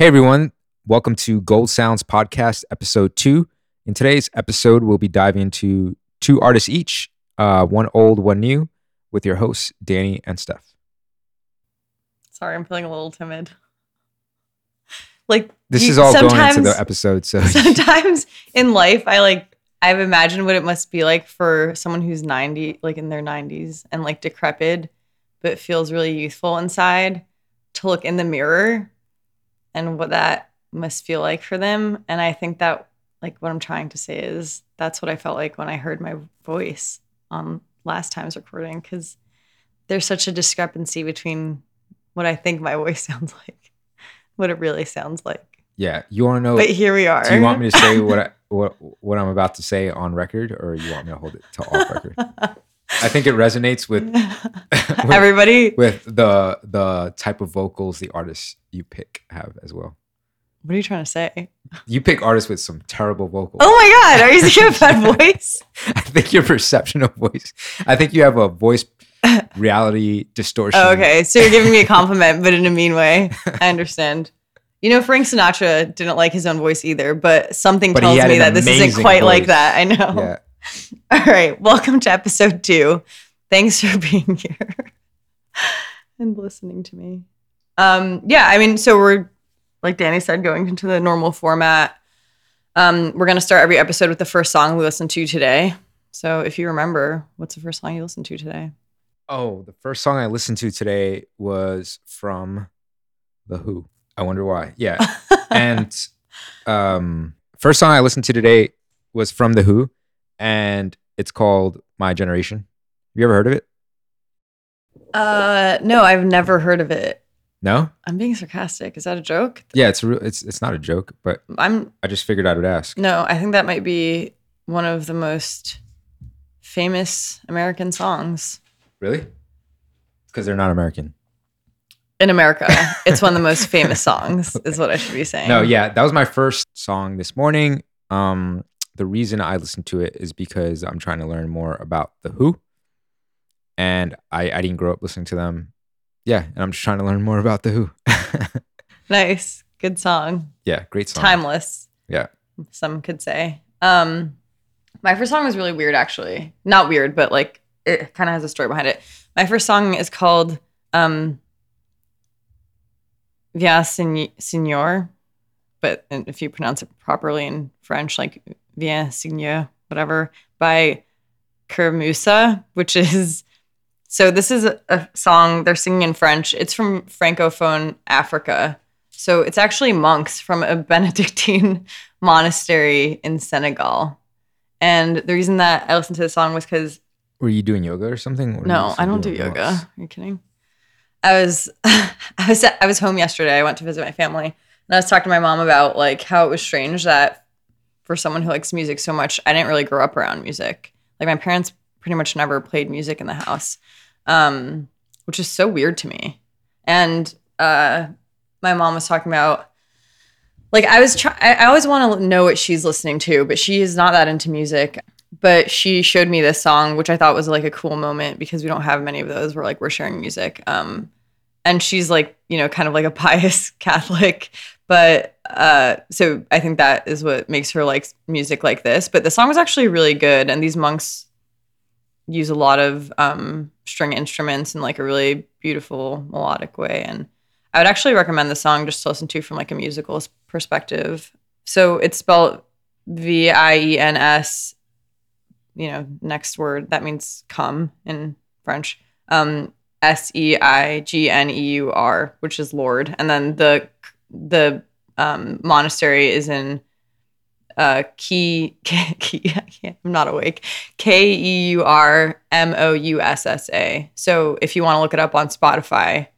Hey everyone, welcome to Gold Sounds Podcast, episode two. In today's episode, we'll be diving into two artists each, uh, one old, one new, with your hosts, Danny and Steph. Sorry, I'm feeling a little timid. Like This you- is all going into the episode, so sometimes in life i like i've imagined what it must be like for someone who's 90 like in their 90s and like decrepit but feels really youthful inside to look in the mirror and what that must feel like for them and i think that like what i'm trying to say is that's what i felt like when i heard my voice on last time's recording because there's such a discrepancy between what i think my voice sounds like what it really sounds like yeah. You want to know? but here we are Do you want me to say what I, what what I'm about to say on record, or you want me to hold it to off record? I think it resonates with with, Everybody, with the the type of vocals the artists you pick have as well. what are you trying to say? You pick artists with some terrible vocals. Oh my God, are you saying a bad voice? I think your perception of voice. I think you have a voice reality distortion. Oh, okay, so you're giving me a compliment, but in a mean way. I understand. You know, Frank Sinatra didn't like his own voice either, but something But tells me that this isn't quite like that. I know. Yeah. All right, welcome to episode two. Thanks for being here and listening to me. Um, yeah, I mean, so we're like Danny said, going into the normal format. Um, we're gonna start every episode with the first song we listened to today. So if you remember, what's the first song you listened to today? Oh, the first song I listened to today was from The Who. I wonder why. Yeah. and um first song I listened to today was from The Who and it's called My Generation. Have you ever heard of it? uh, no, I've never heard of it. No? I'm being sarcastic. Is that a joke? Yeah, it's real, it's it's not a joke, but I'm I just figured I would ask. no. I think that might be one of the most famous American songs. Really? Because they're not American. in America. It's one of the most famous songs, is what I should be saying. No, yeah, that was my first song this morning. Um, the reason I listen to it is because I'm trying to learn more about the Who, and I I didn't grow up listening to them. Yeah, and I'm just trying to learn more about the Who. Nice. Good song. yeah, great song. Timeless. Yeah. Some could say. Um, my first song was really weird, actually. Not weird, but like it kind of has a story behind it. My first song is called um, Via Signor, but if you pronounce it properly in French, like Viens Seigneur, whatever, by Keur Moussa, which is so this is a, a song they're singing in French. It's from Francophone Africa. So it's actually monks from a Benedictine monastery in Senegal. And the reason that I listened to this song was because Were you doing yoga or something? What no, I don't do yoga. Are you kidding? I was I was I was home yesterday. I went to visit my family, and I was talking to my mom about like how it was strange that for someone who likes music so much, I didn't really grow up around music. Like my parents pretty much never played music in the house, um, which is so weird to me. And uh, my mom was talking about like I was trying. I always want to know what she's listening to, but she is not that into music but she showed me this song which i thought was like a cool moment because we don't have many of those where like we're sharing music um and she's like you know kind of like a pious catholic but uh so i think that is what makes her like music like this. But the song was actually really good and these monks use a lot of um string instruments in like a really beautiful melodic way. And i would actually recommend the song just to listen to from like a musical perspective. So it's spelled v-i-e-n-s you know, next word. That means come in French. Um, S E I G N E U R, which is Lord, and then the the um, monastery is in uh, Key. Key I'm not awake. K E U R M O U S S A. So if you want to look it up on Spotify,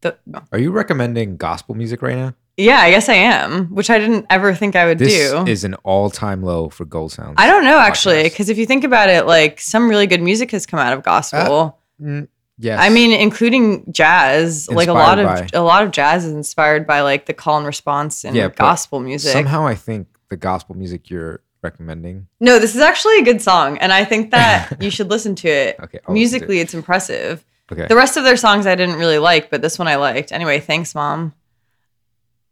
the Are you recommending gospel music right now? yeah, I guess I am, which I didn't ever think I would This do. is an all-time low for gold sounds. I don't know actually, because if you think about it, like some really good music has come out of gospel. Mm, yes. I mean, including jazz. like a lot of Inspired a lot of jazz is inspired by like the call and response and Yeah, gospel music. somehow I think the gospel music you're recommending. no, this is actually a good song, and I think that you should listen to it. Okay, I'll Musically, it. it's impressive. Okay. The rest of their songs I didn't really like, but this one I liked. Anyway, thanks, mom.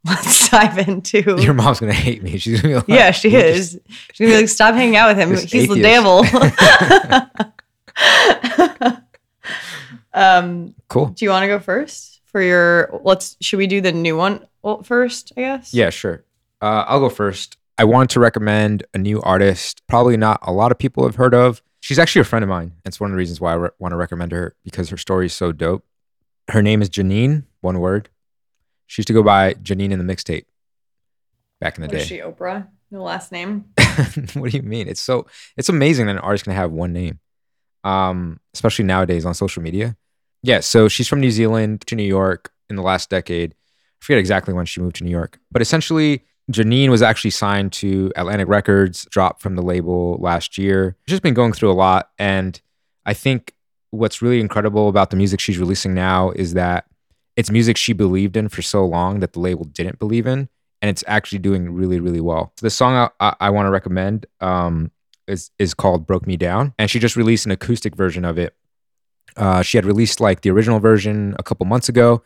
let's dive into. Your mom's gonna hate me. She's gonna be like, yeah, she is. just- She's gonna be like, stop hanging out with him. He's the devil. Um, Cool. do you want to go first for your? Let's. Should we do the new one first? I guess. Yeah, sure. Uh, I'll go first. I wanted to recommend a new artist, probably not a lot of people have heard of. She's actually a friend of mine. And it's one of the reasons why I re- want to recommend her because her story is so dope. Her name is Janine, one word. She used to go by Janine in the mixtape back in the What day. Is she? Oprah. No last name. what do you mean? It's so it's amazing that an artist can have one name. Um, especially nowadays on social media. Yeah, so she's from New Zealand to New York in the last decade. I forget exactly when she moved to New York, but essentially Janine was actually signed to Atlantic Records, dropped from the label last year. She's just been going through a lot and I think what's really incredible about the music she's releasing now is that it's music she believed in for so long that the label didn't believe in and it's actually doing really really well so the song i, I, I want to recommend um, is, is called broke me down. And she just released an acoustic version of it. Uh, she had released like the original version a couple months ago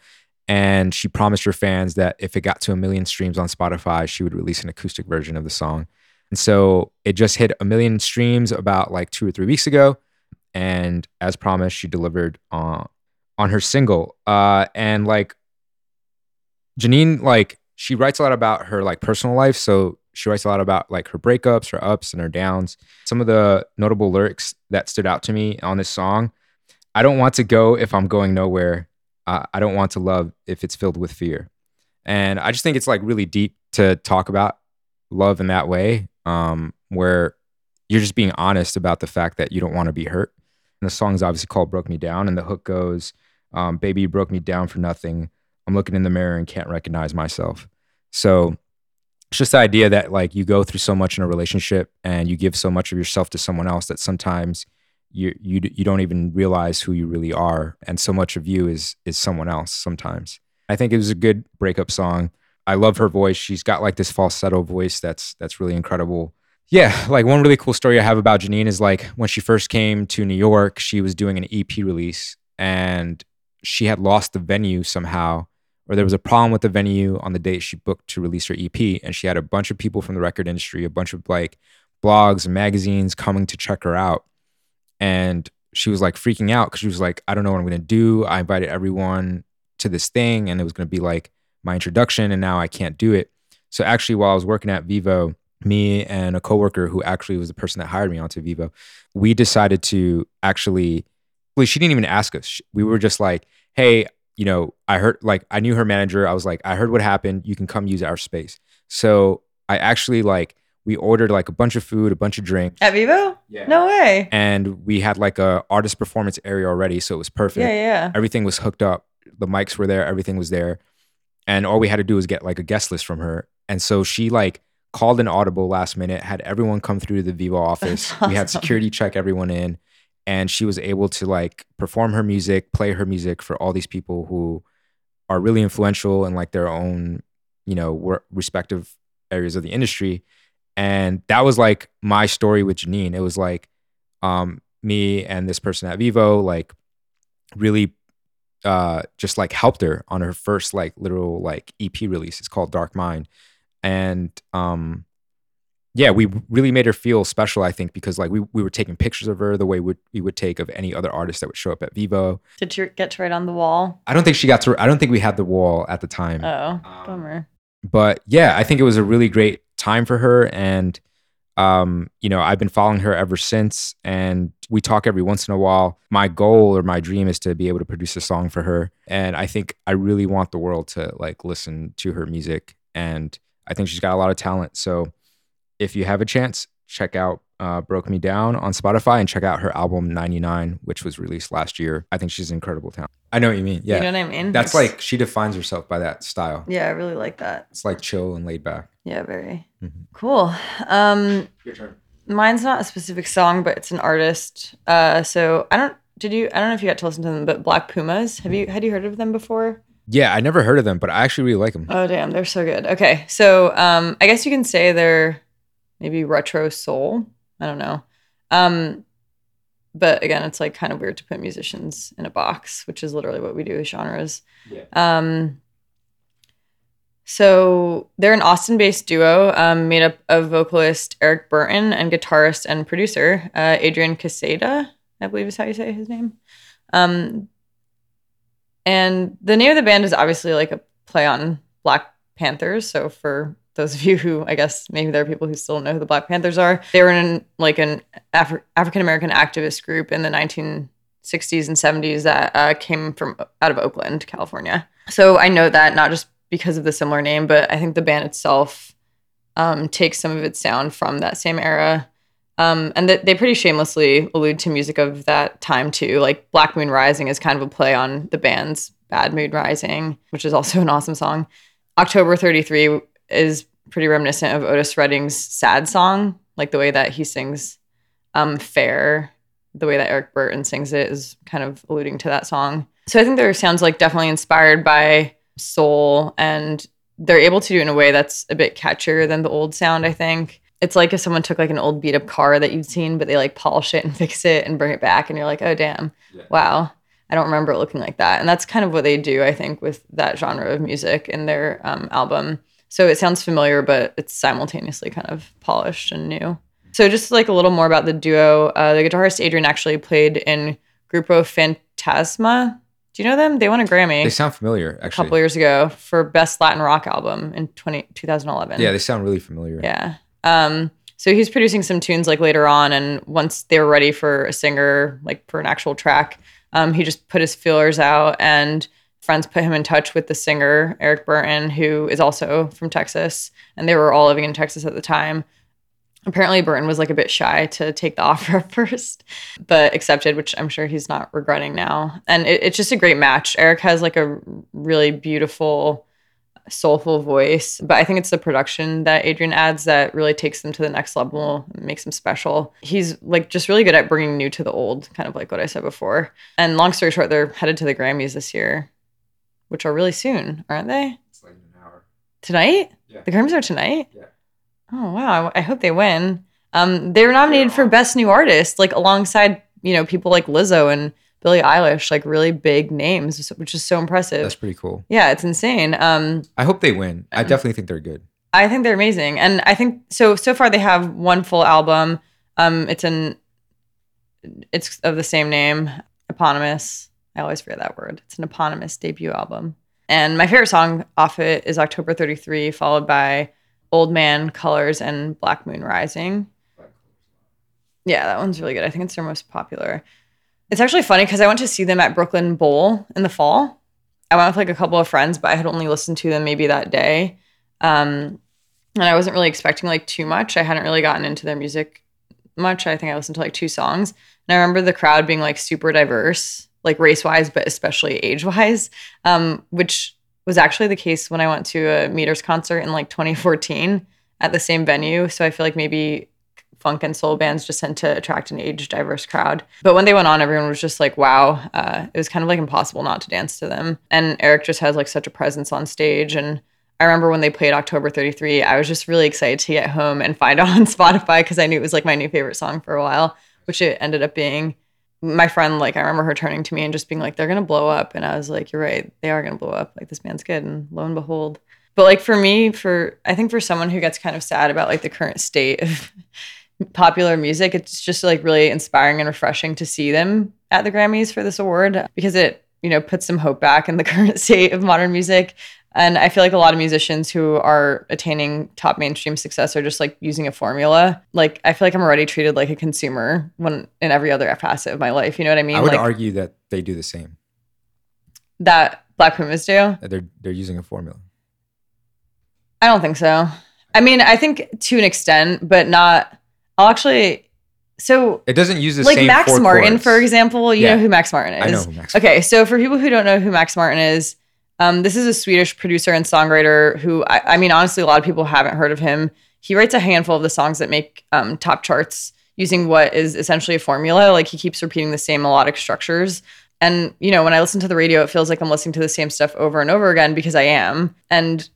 and she promised her fans that if it got to a million streams on spotify she would release an acoustic version of the song. And so it just hit a million streams about like two or three weeks ago. And as promised she delivered on on her single. Uh and like janine like she writes a lot about her like personal life. So she writes a lot about like her breakups her ups and her downs. Some of the notable lyrics that stood out to me on this song i don't want to go if i'm going nowhere. Uh, i don't want to love if it's filled with fear. And i just think it's like really deep to talk about love in that way um where you're just being honest about the fact that you don't want to be hurt. And the song is obviously called broke me down and the hook goes um, baby you broke me down for nothing. I'm looking in the mirror and can't recognize myself. So it's just the idea that like you go through so much in a relationship and you give so much of yourself to someone else that sometimes you you you don't even realize who you really are and so much of you is is someone else sometimes. I think it was a good breakup song. I love her voice. She's got like this falsetto voice that's that's really incredible. Yeah, like one really cool story I have about Janine is like when she first came to New York, she was doing an EP release and she had lost the venue somehow, or there was a problem with the venue on the date she booked to release her EP. And she had a bunch of people from the record industry, a bunch of like blogs and magazines coming to check her out. And she was like freaking out because she was like, I don't know what I'm to do. I invited everyone to this thing and it was to be like my introduction, and now I can't do it. So actually, while I was working at Vevo, me and a coworker who actually was the person that hired me onto Vevo, we decided to actually, well, she didn't even ask us. We were just like, hey, you know, I heard, like, I knew her manager. I was like, I heard what happened. You can come use our space. So I actually, like, we ordered like a bunch of food, a bunch of drinks. At Vevo? Yeah. No way. And we had like a artist performance area already. So it was perfect Yeah, yeah. everything was hooked up the mics were there everything was there and all we had to do was get like a guest list from her and so she like called an audible last minute had everyone come through to the vevo office That's we had security check everyone in and she was able to like perform her music play her music for all these people who are really influential in like their own you know respective areas of the industry. And that was like my story with janine. It was like um me and this person at vevo like really uh just like helped her on her first like literal like ep release. It's called dark mind. And um yeah we really made her feel special i think because like we, we were taking pictures of her the way we, we would take of any other artist that would show up at vevo Did you get to write on the wall? i don't think she got to i don't think we had the wall at the time Oh, Um, bummer. but yeah, I think it was a really great time for her. And, um, you know, I've been following her ever since. And we talk every once in a while. My goal or my dream is to be able to produce a song for her. And I think I really want the world to like listen to her music. And I think she's got a lot of talent. So if you have a chance, check out uh, Broke Me Down on Spotify and check out her album 99, which was released last year. I think she's an incredible talent. I know what you mean. Yeah. You know what I mean? That's like she defines herself by that style. Yeah, I really like that. It's like chill and laid back. Yeah, very Mhm. cool. Um, Your turn. mine's not a specific song, but it's an artist. Uh, so I don't. Did you? I don't know if you got to listen to them, but Black Pumas. Have you? Had you heard of them before? Yeah, I never heard of them, but I actually really like them. Oh damn, they're so good. Okay, so um, I guess you can say they're maybe retro soul. I don't know. Um, but again, it's like kind of weird to put musicians in a box, which is literally what we do with genres. Yeah. Um, So they're an Austin-based duo um, made up of vocalist Eric Burton and guitarist and producer uh, Adrian Quesada, I believe is how you say his name. Um, and the name of the band is obviously like a play on Black Panthers. So for those of you who I guess maybe there are people who still know who the Black Panthers are, they were in like an Afri- African American activist group in the 1960s and 70s that uh, came from out of Oakland, California. So I know that not just because of the similar name, but I think the band itself um, takes some of its sound from that same era. Um, and they pretty shamelessly allude to music of that time too. Like Black Moon Rising is kind of a play on the band's Bad Moon Rising, which is also an awesome song. October 33 is pretty reminiscent of Otis Redding's sad song, like the way that he sings um, Fair, the way that Eric Burton sings it is kind of alluding to that song. So I think their sounds like definitely inspired by soul and they're able to do it in a way that's a bit catchier than the old sound, I think. It's like if someone took like an old beat up car that you'd seen, but they like polish it and fix it and bring it back and you're like, oh damn, Yeah. wow. I don't remember it looking like that. And that's kind of what they do, I think, with that genre of music in their um, album. So it sounds familiar, but it's simultaneously kind of polished and new. So just like a little more about the duo, uh, the guitarist Adrian actually played in Grupo Fantasma. Do you know them? They won a Grammy They sound familiar, actually. a couple years ago for Best Latin Rock Album in 20, 2011. yeah, they sound really familiar. Yeah. Um, so he's producing some tunes like later on, and once they were ready for a singer, like for an actual track, um, he just put his feelers out, and friends put him in touch with the singer Eric Burton, who is also from Texas, and they were all living in Texas at the time. Apparently, Burton was like a bit shy to take the offer at first, but accepted, which I'm sure he's not regretting now. And it, it's just a great match. Eric has like a really beautiful soulful voice. But I think it's the production that Adrian adds that really takes them to the next level, makes him special. He's like just really good at bringing new to the old, kind of like what I said before. And long story short, they're headed to the Grammys this year, which are really soon, aren't they? It's like an hour. Tonight? Yeah. The Grammys are tonight? Yeah. Oh, wow. I hope they win. Um, they were nominated for Best New Artist, like alongside, you know, people like Lizzo and Billie Eilish, like really big names, which is so impressive. That's pretty cool. yeah, it's insane. Um, I hope they win. I definitely think they're good. I think they're amazing, and I think so. So far, they have one full album. Um, it's an it's of the same name, eponymous. I always forget that word. It's an eponymous debut album, and my favorite song off it is October thirty three, followed by Old Man, Colors, and Black Moon Rising. Yeah, that one's really good. I think it's their most popular. It's actually funny because I went to see them at Brooklyn Bowl in the fall. I went with like a couple of friends, but I had only listened to them maybe that day. Um, and I wasn't really expecting like too much. I hadn't really gotten into their music much. I think I listened to like two songs. And I remember the crowd being like super diverse, like race wise, but especially age wise, um, which was actually the case when I went to a Meters concert in like 2014 at the same venue. So I feel like maybe funk and soul bands just tend to attract an age diverse crowd. But when they went on, everyone was just like, wow. Uh, it was kind of like impossible not to dance to them. And Eric just has like such a presence on stage. And I remember when they played October 33, I was just really excited to get home and find it on Spotify because I knew it was like my new favorite song for a while, which it ended up being. My friend, like, I remember her turning to me and just being like, they're going to blow up. And I was like, you're right. They are going to blow up. Like, this band's good. And lo and behold. But like for me, for I think for someone who gets kind of sad about like the current state of popular music, it's just like really inspiring and refreshing to see them at the Grammys for this award because it, you know, puts some hope back in the current state of modern music. And I feel like a lot of musicians who are attaining top mainstream success are just like using a formula. Like I feel like I'm already treated like a consumer when in every other facet of my life. You know what I mean? I would like argue that they do the same. that Black Pumas do. That they're they're using a formula. I don't think so. I mean, I think to an extent, but not. I'll actually. So It doesn't use the same. like same Max Martin, chords. for example, you Yeah. know who Max Martin is. I know who Max. Okay, so for people who don't know who Max Martin is, um, this is a Swedish producer and songwriter who, I, I mean, honestly, a lot of people haven't heard of him. He writes a handful of the songs that make um, top charts using what is essentially a formula. Like he keeps repeating the same melodic structures. And, you know, when I listen to the radio, it feels like I'm listening to the same stuff over and over again because I am. And,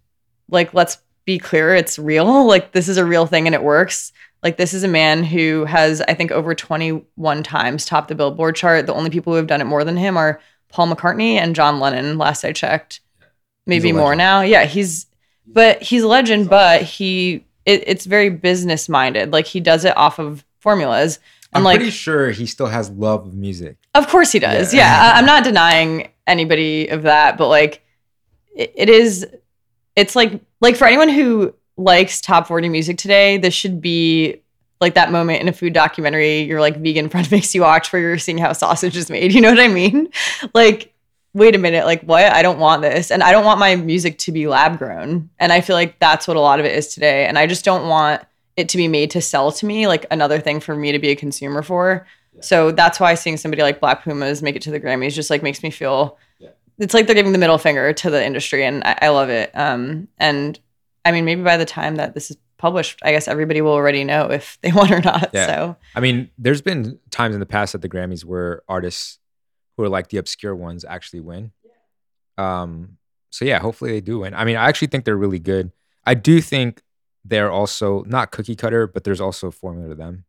like, let's be clear, it's real. Like, this is a real thing and it works. Like this is a man who has, I think, over 21 times topped the Billboard chart. The only people who have done it more than him are Paul McCartney and John Lennon. Last I checked, maybe more now. Yeah, he's but he's a legend. But he it, it's very business minded. Like he does it off of formulas. And I'm like, pretty sure he still has love of music. of course he does. Yeah. Yeah, I, I'm not denying anybody of that. But like, it, it is. It's like like for anyone who likes top 40 music today, this should be like that moment in a food documentary your like vegan friend makes you watch where you're seeing how sausage is made. You know what I mean? Like, wait a minute, like what? I don't want this. And I don't want my music to be lab grown. And I feel like that's what a lot of it is today. And I just don't want it to be made to sell to me, like another thing for me to be a consumer for. So that's why seeing somebody like Black Pumas make it to the Grammys just like makes me feel Yeah. it's like they're giving the middle finger to the industry and I, I love it. Um and I mean maybe by the time that this is published, I guess everybody will already know if they won or not. Yeah. So I mean, there's been times in the past at the Grammys where artists who are like the obscure ones actually win. Um, so yeah, hopefully they do win. I mean, I actually think they're really good. I do think they're also not cookie cutter, but there's also a formula to them.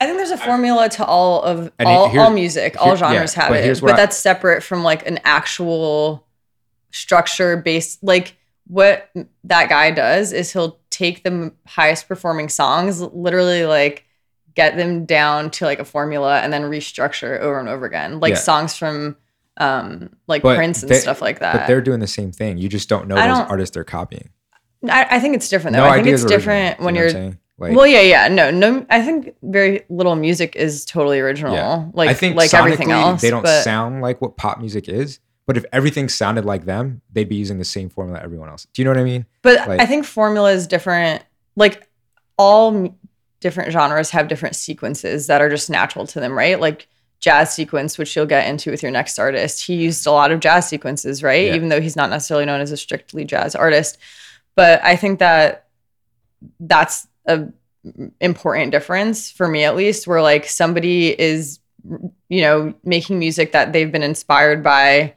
I think there's a formula to all of And all, here's- all music, all genres yeah, have but it, but I- that's separate from like an actual structure based. Like what that guy does is he'll take the highest performing songs, literally like get them down to like a formula, and then restructure over and over again, like Yeah. songs from um like But Prince and they- stuff like that. But they're doing the same thing. You just don't know I those don't- artists they're copying. I, I think it's different though. no I think it's original, different you when know you're what I'm saying? like well, yeah, yeah, no, no. I think very little music is totally original, Yeah. like I think like everything else. They don't but sound like what pop music is. But if everything sounded like them, they'd be using the same formula everyone else. Do you know what I mean? but like- I think formula is different. Like all different genres have different sequences that are just natural to them, right? Like jazz sequence, which you'll get into with your next artist. He used a lot of jazz sequences, right? Yeah. Even though he's not necessarily known as a strictly jazz artist. But I think that that's a important difference for me at least where like somebody is you know making music that they've been inspired by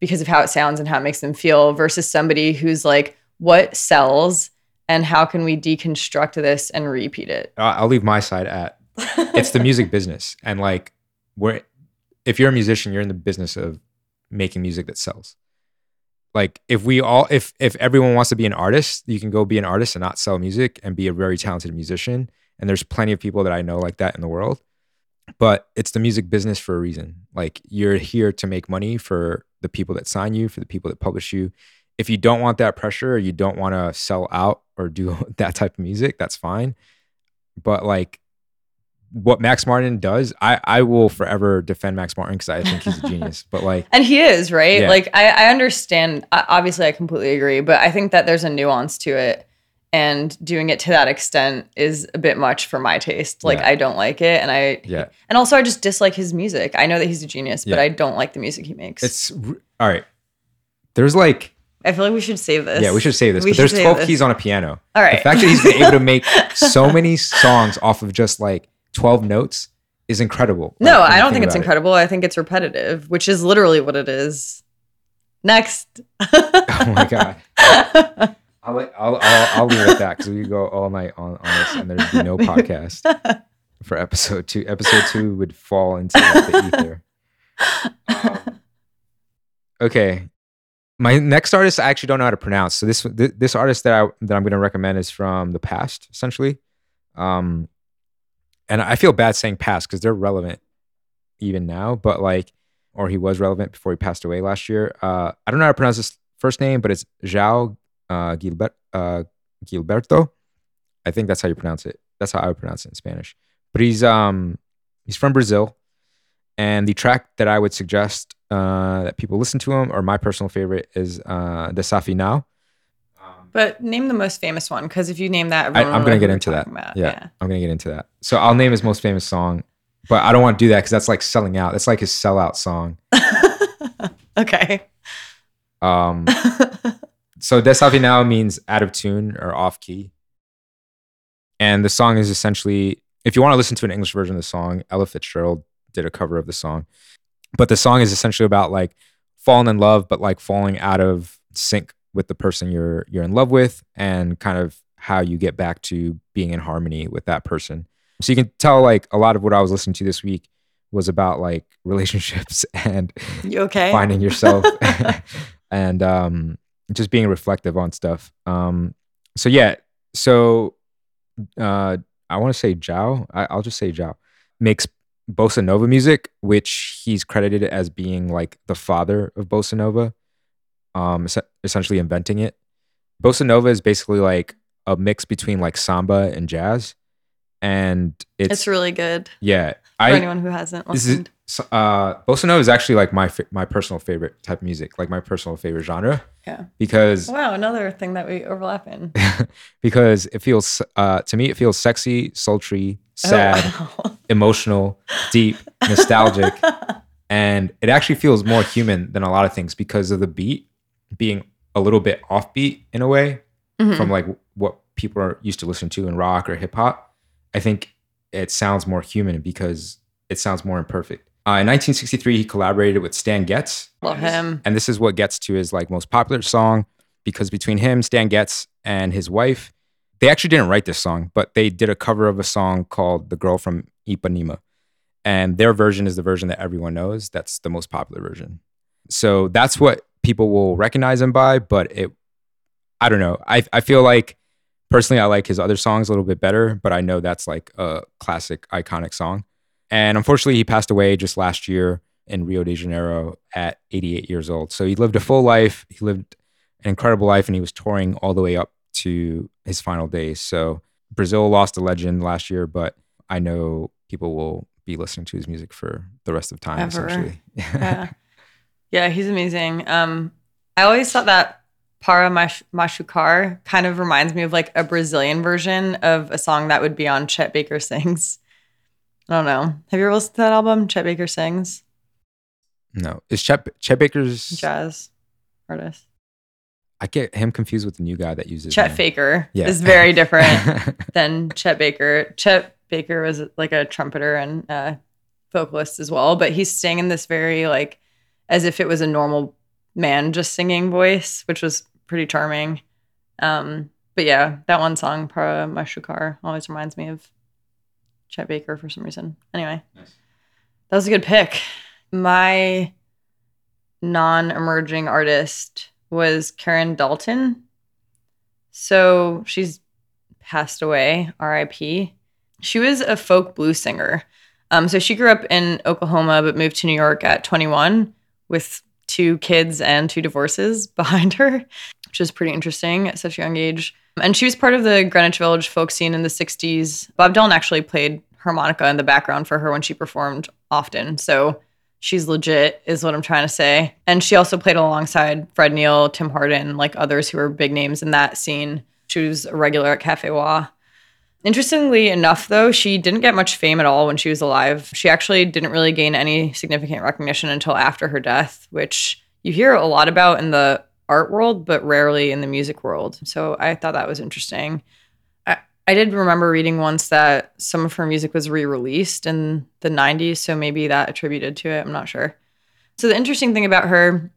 because of how it sounds and how it makes them feel versus somebody who's like what sells and how can we deconstruct this and repeat it? I'll leave my side at it's the music business. And like we're if you're a musician you're in the business of making music that sells. Like if we all if if everyone wants to be an artist you can go be an artist and not sell music and be a very talented musician. And there's plenty of people that i know like that in the world but it's the music business for a reason. Like you're here to make money for the people that sign you for the people that publish you. If you don't want that pressure or you don't want to sell out or do that type of music that's fine. But like what Max Martin does, I I will forever defend Max Martin because I think he's a genius. But like, and he is right? Yeah. like I, I understand obviously i completely agree but i think that there's a nuance to it and doing it to that extent is a bit much for my taste like Yeah. i don't like it and i yeah, and also i just dislike his music i know that he's a genius but i don't like the music he makes it's all right. There's like, i feel like we should save this yeah, we should save this, We but there's 12 this. keys on a piano. all right The fact that he's been able to make so many songs off of just like 12 notes is incredible. no Like, i don't think it's it. incredible i think it's repetitive which is literally what it is next Oh my god. I'll, I'll, I'll, I'll leave it at that because we could go all night on, on this and there'd be no podcast for episode two. Episode two would fall into like, the ether. Um, okay. My next artist, I actually don't know how to pronounce. So this th- this artist that I that I'm going to recommend is from the past, essentially. Um, and I feel bad saying past because they're relevant even now, but like, or he was relevant before he passed away last year. Uh, I don't know how to pronounce his first name, but it's João uh, Gilbert, uh, Gilberto. I think that's how you pronounce it. That's how I would pronounce it in Spanish. But he's um he's from Brazil, and the track that I would suggest uh, that people listen to him, or my personal favorite, is uh, Desafinado. Um, but name the most famous one because if you name that I, I'm gonna get into that. about. Yeah, I'm gonna get into that. So I'll name his most famous song, but I don't want to do that because that's like selling out. That's like his sellout song. okay Um, so Desafinado means out of tune or off key. And the song is essentially, if you want to listen to an English version of the song, Ella Fitzgerald did a cover of the song. But the song is essentially about like falling in love, but like falling out of sync with the person you're you're in love with, and kind of how you get back to being in harmony with that person. So you can tell like a lot of what I was listening to this week was about like relationships and you okay finding yourself and um, just being reflective on stuff. Um, so yeah, so uh, I want to say Jao. I, I'll just say Jao makes bossa nova music, which he's credited as being like the father of bossa nova, um, es- essentially inventing it. Bossa nova is basically like a mix between like samba and jazz, and it's, It's, really good yeah. for I anyone who hasn't this is listened. Uh, bossa nova is actually like my my personal favorite type of music, like my personal favorite genre, yeah. because Wow, another thing that we overlap in. because it feels uh, to me it feels sexy, sultry, sad, Oh, emotional, deep, nostalgic, and it actually feels more human than a lot of things because of the beat being a little bit offbeat in a way Mhm. from like what people are used to listening to in rock or hip hop. I think it sounds more human because it sounds more imperfect. Uh, in 1963, he collaborated with Stan Getz, Love him. and this is what gets to his like most popular song because between him, Stan Getz, and his wife, they actually didn't write this song, but they did a cover of a song called "The Girl from Ipanema," and their version is the version that everyone knows. That's the most popular version. So that's what people will recognize him by. But it, I don't know. I I feel like personally, I like his other songs a little bit better, but I know that's like a classic, iconic song. And unfortunately, he passed away just last year in Rio de Janeiro at 88 years old. So he lived a full life. He lived an incredible life, and he was touring all the way up to his final days. So Brazil lost a legend last year, but I know people will be listening to his music for the rest of time. Ever. Essentially, Yeah. yeah, he's amazing. Um, I always thought that Para Mash- Machucar kind of reminds me of like a Brazilian version of a song that would be on Chet Baker Sings. I don't know. Have you ever listened to that album, Chet Baker Sings? no, is Chet Chet Baker's? Jazz artist. I get him confused with the new guy that uses Chet Faker Yeah. is very different than Chet Baker. Chet Baker was like a trumpeter and uh, vocalist as well, but he's singing this very like as if it was a normal man just singing voice, which was pretty charming. Um, but yeah, that one song, Para Machucar, always reminds me of Chet Baker for some reason. Anyway, that was a good pick. My non-emerging artist was Karen Dalton. So she's passed away, RIP. She was a folk blues singer. Um, so she grew up in Oklahoma but moved to New York at 21 with two kids and two divorces behind her, which is pretty interesting at such a young age. And she was part of the Greenwich Village folk scene in the 60s. Bob Dylan actually played harmonica in the background for her when she performed often. So she's legit, is what I'm trying to say. And she also played alongside Fred Neil, Tim Hardin, like others who were big names in that scene. She was a regular at Cafe Wha. Interestingly enough, though, she didn't get much fame at all when she was alive. She actually didn't really gain any significant recognition until after her death, which you hear a lot about in the art world, but rarely in the music world. So I thought that was interesting. I, did remember reading once that some of her music was re released in the 90s, so maybe that attributed to it. I'm not sure. So the interesting thing about her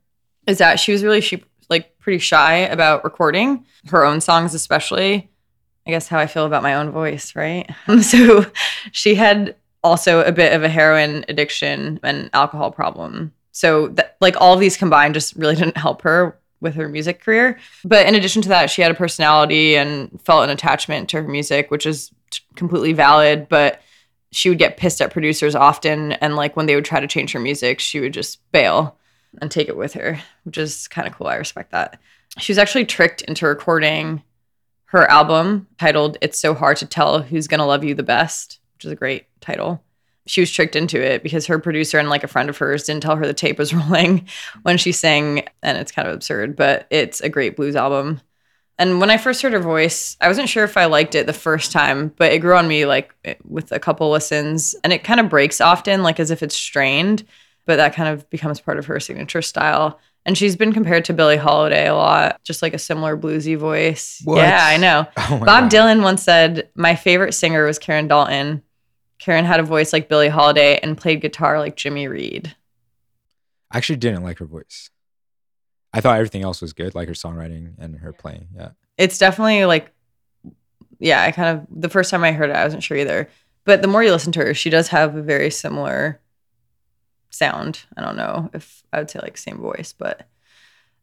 is that she was really she, like pretty shy about recording her own songs, especially. I guess how I feel about my own voice, right? so she had also a bit of a heroin addiction and alcohol problem. So that, like all of these combined just really didn't help her with her music career. But in addition to that, she had a personality and felt an attachment to her music, which is t- completely valid, but she would get pissed at producers often and like when they would try to change her music, she would just bail and take it with her, which is kind of cool. I respect that. She was actually tricked into recording her album titled It's So Hard to Tell Who's Gonna Love You the Best, which is a great title. She was tricked into it because her producer and like a friend of hers didn't tell her the tape was rolling when she sang, and it's kind of absurd, but it's a great blues album. And when I first heard her voice, I wasn't sure if I liked it the first time, but it grew on me like with a couple listens, and it kind of breaks often, like as if it's strained, but that kind of becomes part of her signature style. And she's been compared to Billie Holiday a lot, just like a similar bluesy voice. What? Yeah, I know. Oh Bob God. Dylan once said, My favorite singer was Karen Dalton. Karen had a voice like Billie Holiday and played guitar like Jimmy Reed. I actually didn't like her voice. I thought everything else was good, like her songwriting and her playing. Yeah. It's definitely like, yeah, I kind of, the first time I heard it, I wasn't sure either. But the more you listen to her, she does have a very similar sound. I don't know if I would say like same voice, but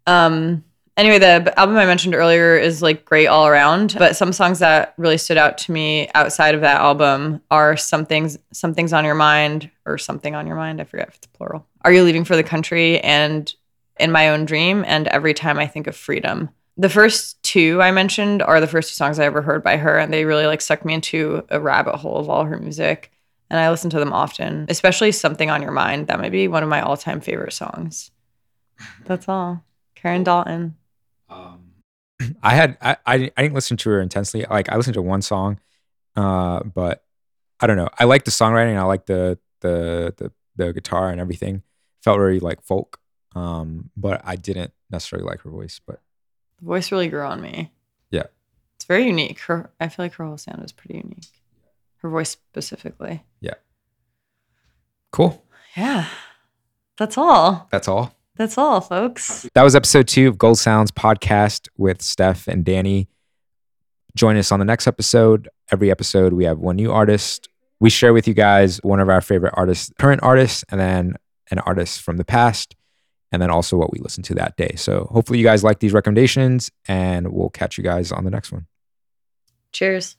um Anyway, the album I mentioned earlier is like great all around, but some songs that really stood out to me outside of that album are some something's something's on your mind or something on your mind. I forget if it's plural. Are you leaving for the country and in my own dream and every time I think of freedom. The first two I mentioned are the first two songs I ever heard by her, and they really like sucked me into a rabbit hole of all her music. And I listen to them often, especially Something on Your Mind. That might be one of my all time favorite songs. That's all. Karen Dalton. Um, I had I, I I didn't listen to her intensely. Like I listened to one song, uh, but I don't know. I like the songwriting. I like the the the the guitar and everything. Felt very like folk. Um, but I didn't necessarily like her voice. But The voice really grew on me. Yeah. It's very unique. Her I feel like her whole sound is pretty unique. Her voice specifically. Yeah. Cool. Yeah. That's all. That's all. That's all, folks. That was episode two of Gold Sounds podcast with Steph and Danny. Join us on the next episode. Every episode, we have one new artist. We share with you guys one of our favorite artists, current artists, and then an artist from the past, and then also what we listened to that day. So hopefully, you guys like these recommendations, and we'll catch you guys on the next one. Cheers.